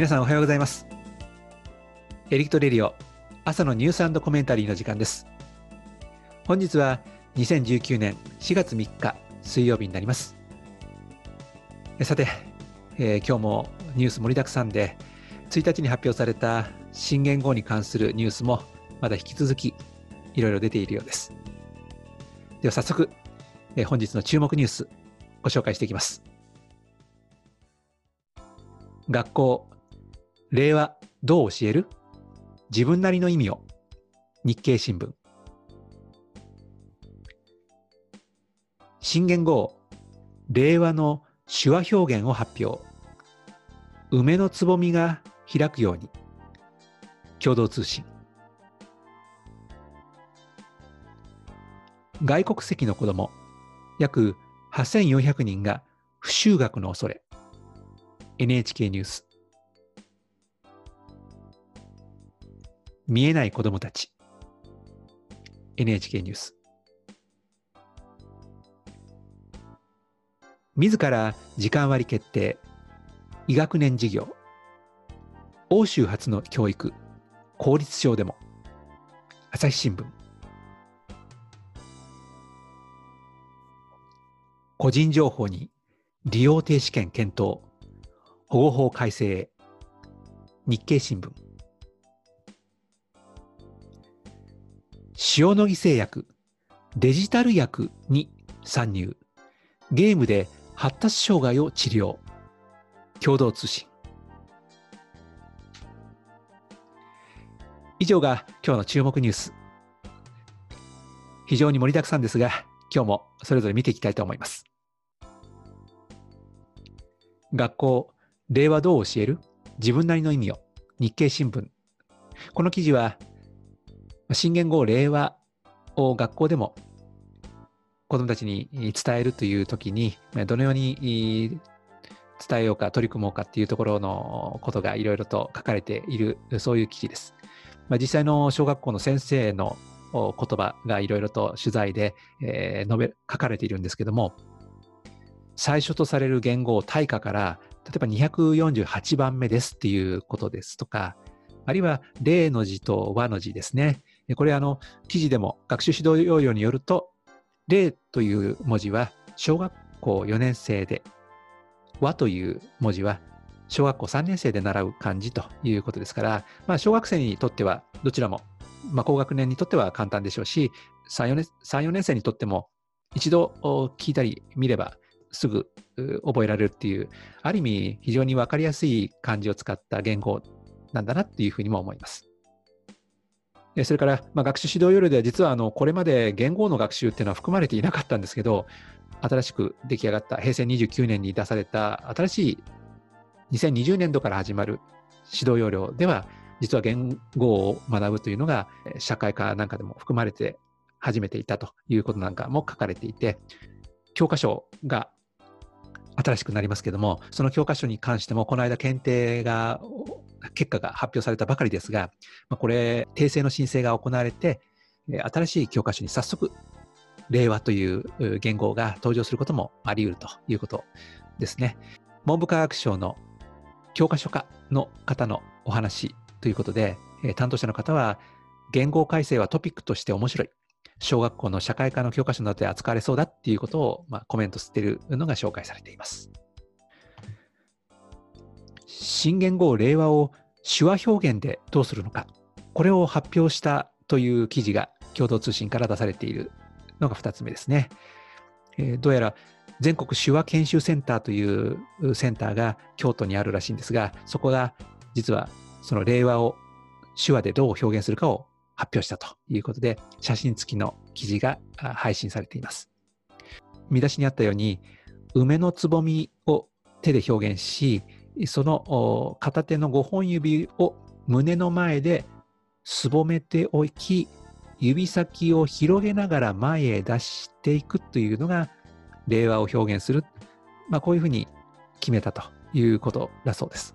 皆さんおはようございます。エリクトレディオ朝のニュースコメンタリーの時間です。本日は2019年4月3日水曜日になります。さて、えー、今日もニュース盛りだくさんで1日に発表された新元号に関するニュースもまだ引き続きいろいろ出ているようです。では早速、えー、本日の注目ニュースご紹介していきます。学校令和どう教える？自分なりの意味を。日経新聞。新元号令和の手話表現を発表。梅のつぼみが開くように。共同通信。外国籍の子ども約8400人が不就学の恐れ。NHK ニュース。見えない子供たち。NHK ニュース。自ら時間割決定。医学年事業。欧州初の教育。公立省でも。朝日新聞。個人情報に。利用停止権検討。保護法改正。日経新聞。塩野義製薬デジタル薬に参入。ゲームで発達障害を治療。共同通信。以上が今日の注目ニュース。非常に盛りだくさんですが今日もそれぞれ見ていきたいと思います。学校令和どう教える？自分なりの意味を。日経新聞。この記事は新元号令和を学校でも子どもたちに伝えるという時にどのように伝えようか取り組もうかっていうところのことがいろいろと書かれているそういう記事です。まあ、実際の小学校の先生の言葉がいろいろと取材で、えー、述べ書かれているんですけども最初とされる言語大化から例えば248番目ですっていうことですとかあるいは例の字と和の字ですねこれあの記事でも学習指導要領によると例という文字は小学校4年生で和という文字は小学校3年生で習う漢字ということですから、まあ、小学生にとってはどちらも、まあ、高学年にとっては簡単でしょうし3、4年 ,3 4年生にとっても一度聞いたり見ればすぐ覚えられるっていう、ある意味非常に分かりやすい漢字を使った言語なんだなっていうふうにも思います。それから、まあ、学習指導要領では実はあのこれまで言語の学習っていうのは含まれていなかったんですけど、新しく出来上がった平成29年に出された新しい2020年度から始まる指導要領では、実は言語を学ぶというのが社会科なんかでも含まれて始めていたということなんかも書かれていて、教科書が新しくなりますけども、その教科書に関しても、この間検定が、結果が発表されたばかりですが、まあ、これ、訂正の申請が行われて、新しい教科書に早速、令和という言語が登場することもあり得るということですね。文部科学省の教科書科の方のお話ということで、担当者の方は、言語改正はトピックとして面白い。小学校の社会科の教科書などで扱われそうだっていうことを、まあ、コメントしているのが紹介されています。新元号令和を手話表現でどうするのか、これを発表したという記事が共同通信から出されているのが2つ目ですね。えー、どうやら全国手話研修センターというセンターが京都にあるらしいんですが、そこが実はその令和を手話でどう表現するかを発表したということで、写真付きの記事が配信されています。見出しにあったように、梅のつぼみを手で表現し、その片手の5本指を胸の前ですぼめておき、指先を広げながら前へ出していくというのが、令和を表現する。まあ、こういうふうに決めたということだそうです。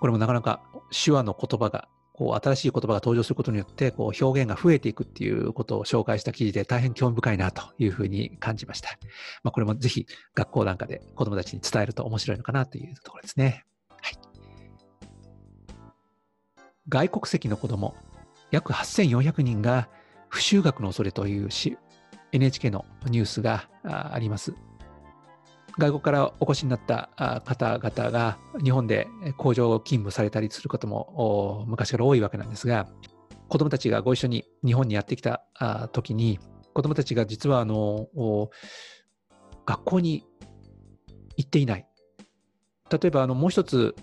これもなかなか手話の言葉がこう新しい言葉が登場することによってこう表現が増えていくっていうことを紹介した記事で大変興味深いなというふうに感じました。まあ、これもぜひ学校なんかで子どもたちに伝えると面白いのかなというところですね。はい、外国籍の子ども約8400人が不就学の恐れというし NHK のニュースがあります。外国からお越しになった方々が日本で工場を勤務されたりすることも昔から多いわけなんですが、子どもたちがご一緒に日本にやってきた時に、子どもたちが実はあの学校に行っていない。例えばあのもう一つ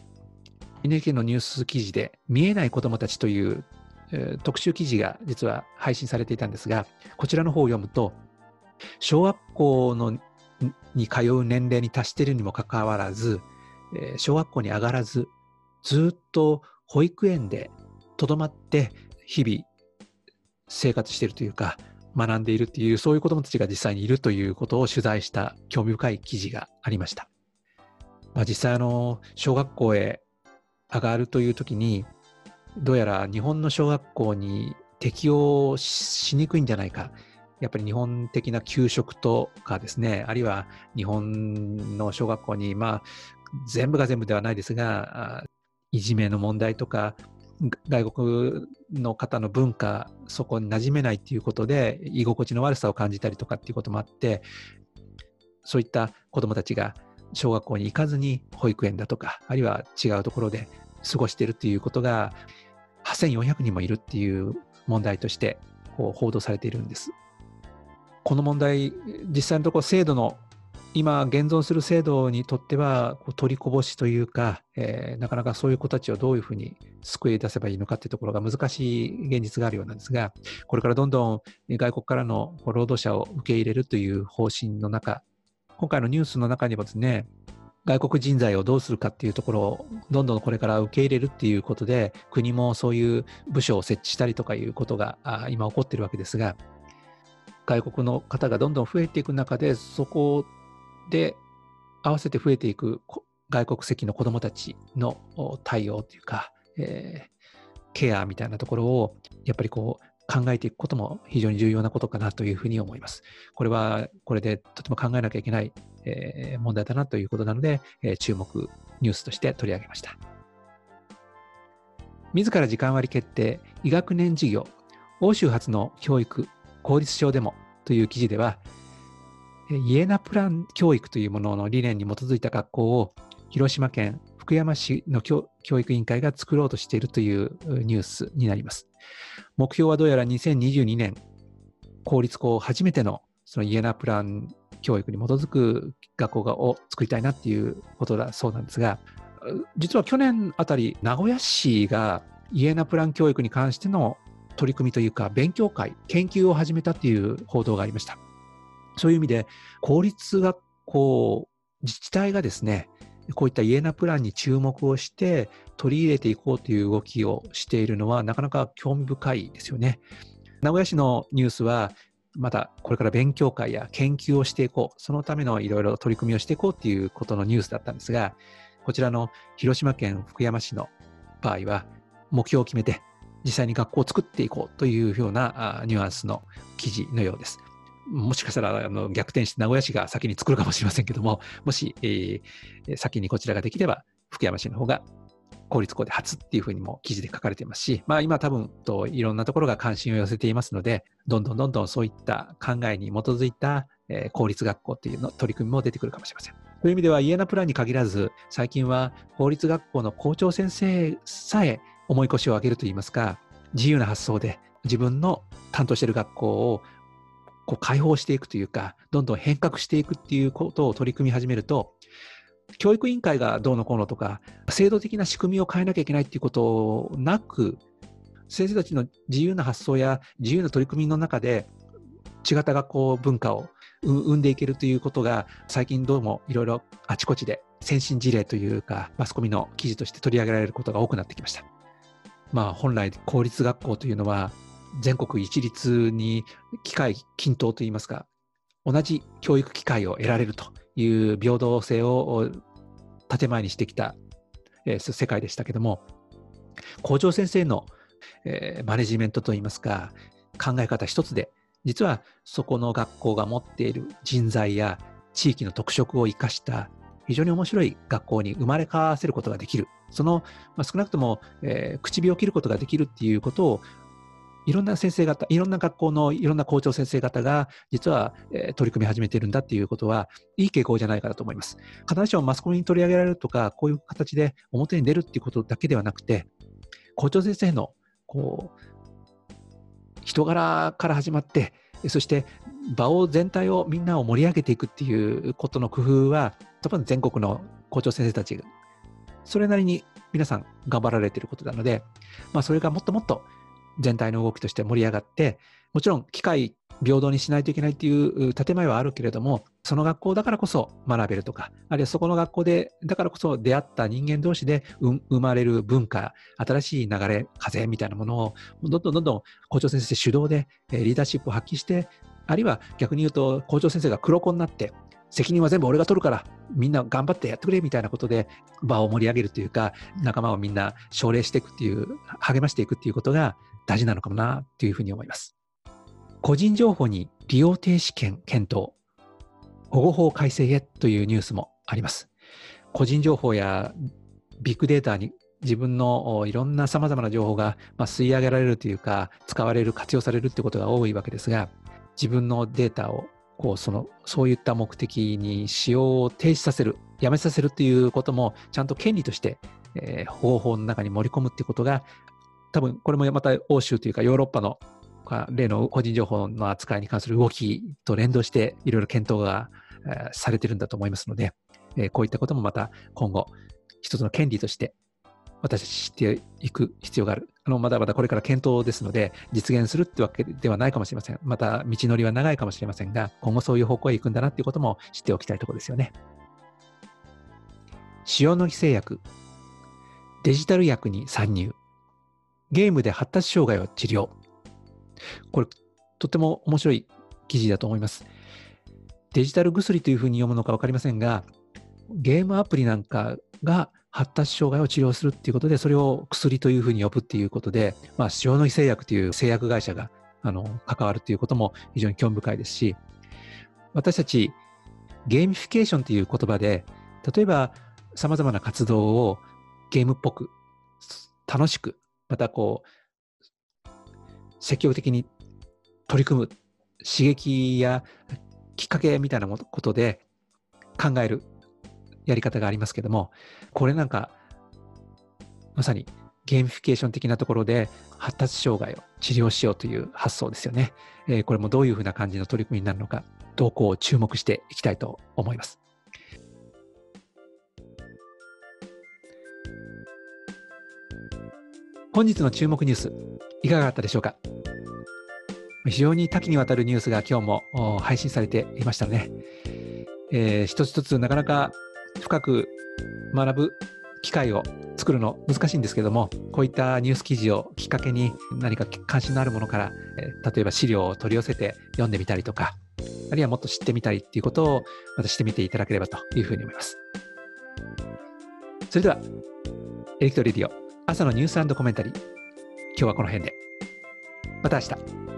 NHK のニュース記事で見えない子どもたちという特集記事が実は配信されていたんですが、こちらの方を読むと、小学校のに通う年齢に達しているにもかかわらず、え小学校に上がらず、ずっと保育園でとどまって日々生活しているというか、学んでいるという、そういう子どもたちが実際にいるということを取材した興味深い記事がありました。まあ、実際あの、小学校へ上がるという時に、どうやら日本の小学校に適用しにくいんじゃないか。やっぱり日本的な給食とかですね、あるいは日本の小学校に、まあ、全部が全部ではないですが、いじめの問題とか、外国の方の文化、そこに馴染めないっていうことで、居心地の悪さを感じたりとかっていうこともあって、そういった子どもたちが小学校に行かずに保育園だとか、あるいは違うところで過ごしているっていうことが、8400人もいるっていう問題として報道されているんです。この問題、実際のところ制度の今現存する制度にとってはこう取りこぼしというか、えー、なかなかそういう子たちをどういうふうに救い出せばいいのかというところが難しい現実があるようなんですが、これからどんどん外国からの労働者を受け入れるという方針の中、今回のニュースの中にもですね、外国人材をどうするかっていうところをどんどんこれから受け入れるっていうことで国もそういう部署を設置したりとかいうことが今起こってるわけですが外国の方がどんどん増えていく中でそこで合わせて増えていく外国籍の子どもたちの対応というか、えー、ケアみたいなところをやっぱりこう考えていくことも非常に重要なことかなというふうに思います。これはこれでとても考えなきゃいけないえー、問題だなということなので、えー、注目ニュースとして取り上げました。自ら時間割決定、医学年事業、欧州発の教育、公立省でもという記事では、イエナプラン教育というものの理念に基づいた学校を広島県福山市の教育委員会が作ろうとしているというニュースになります。目標はどうやら2022年、公立校初めてのそのイエナプラン教育に基づく学校を作りたいなっていうことだそうなんですが、実は去年あたり、名古屋市がイエナプラン教育に関しての取り組みというか、勉強会、研究を始めたっていう報道がありました。そういう意味で、公立学校、自治体がですね、こういったイエナプランに注目をして取り入れていこうという動きをしているのはなかなか興味深いですよね。名古屋市のニュースはまたこれから勉強会や研究をしていこう、そのためのいろいろ取り組みをしていこうということのニュースだったんですが、こちらの広島県福山市の場合は、目標を決めて、実際に学校を作っていこうというようなニュアンスの記事のようです。もしかしたらあの逆転して名古屋市が先に作るかもしれませんけども、もし、えー、先にこちらができれば、福山市の方が公立校で初っていうふうにも記事で書かれていますし、まあ、今多分といろんなところが関心を寄せていますので、どんどんどんどんそういった考えに基づいた、えー、公立学校っていうの取り組みも出てくるかもしれません。という意味では、イエナプランに限らず、最近は公立学校の校長先生さえ重い腰を上げるといいますか、自由な発想で自分の担当している学校をこう開放していくというか、どんどん変革していくっていうことを取り組み始めると、教育委員会がどうのこうのとか、制度的な仕組みを変えなきゃいけないっていうことなく、先生たちの自由な発想や自由な取り組みの中で、違った学校文化を生んでいけるということが、最近どうもいろいろあちこちで先進事例というか、マスコミの記事として取り上げられることが多くなってきました。まあ、本来、公立学校というのは、全国一律に機会均等といいますか、同じ教育機会を得られるという平等性を建前にしてきた、えー、世界でしたけども、校長先生の、えー、マネジメントといいますか、考え方一つで、実はそこの学校が持っている人材や地域の特色を生かした非常に面白い学校に生まれ変わせることができる。その、まあ、少なくとも、えー、口火を切ることができるっていうことを、いろんな先生方、いろんな学校のいろんな校長先生方が、実は、えー、取り組み始めているんだっていうことは、いい傾向じゃないかなと思います。必ずしもマスコミに取り上げられるとか、こういう形で表に出るっていうことだけではなくて、校長先生の、こう、人柄から始まって、そして場を全体をみんなを盛り上げていくっていうことの工夫は、多分全国の校長先生たち、それなりに皆さん頑張られていることなので、まあ、それがもっともっと全体の動きとして盛り上がって、もちろん機会平等にしないといけないっていう建前はあるけれども、その学校だからこそ学べるとか、あるいはそこの学校で、だからこそ出会った人間同士で生まれる文化、新しい流れ、風みたいなものを、どんどんどんどん校長先生主導でリーダーシップを発揮して、あるいは逆に言うと校長先生が黒子になって、責任は全部俺が取るから、みんな頑張ってやってくれみたいなことで場を盛り上げるというか、仲間をみんな奨励していくっていう、励ましていくっていうことが大事なのかもなというふうに思います。個人情報に利用停止権検討、保護法改正へというニュースもあります。個人情報やビッグデータに自分のいろんなさまざまな情報が吸い上げられるというか、使われる、活用されるということが多いわけですが、自分のデータをこうそのそういった目的に使用を停止させる、やめさせるということも、ちゃんと権利として、えー、保護法の中に盛り込むということが、多分これもまた欧州というかヨーロッパの例の個人情報の扱いに関する動きと連動していろいろ検討が、されてるんだと思いますので、えー、こういったこともまた今後一つの権利として私たち知っていく必要がある。あのまだまだこれから検討ですので、実現するってわけではないかもしれません。また道のりは長いかもしれませんが、今後そういう方向へ行くんだなっていうことも知っておきたいところですよね。塩野義製薬、デジタル薬に参入、ゲームで発達障害を治療。これ、とても面白い記事だと思います。デジタル薬というふうに読むのか分かりませんが、ゲームアプリなんかが発達障害を治療するっていうことで、それを薬というふうに呼ぶっていうことで、まあ、塩野義製薬という製薬会社があの関わるということも非常に興味深いですし、私たちゲーミフィケーションという言葉で、例えば様々な活動をゲームっぽく、楽しく、またこう、積極的に取り組む刺激やきっかけみたいなことで考えるやり方がありますけども、これなんか、まさにゲーミフィケーション的なところで発達障害を治療しようという発想ですよね。えー、これもどういうふうな感じの取り組みになるのか、動向を注目していきたいと思います。本日の注目ニュース、いかがだったでしょうか？非常に多岐にわたるニュースが今日も配信されていましたね。えー、一つ一つなかなか深く学ぶ機会を作るの難しいんですけども、こういったニュース記事をきっかけに何か関心のあるものから、例えば資料を取り寄せて読んでみたりとか、あるいはもっと知ってみたりっていうことをまたしてみていただければというふうに思います。それでは、エレクトリディオ朝のニュースコメンタリー、今日はこの辺で。また明日。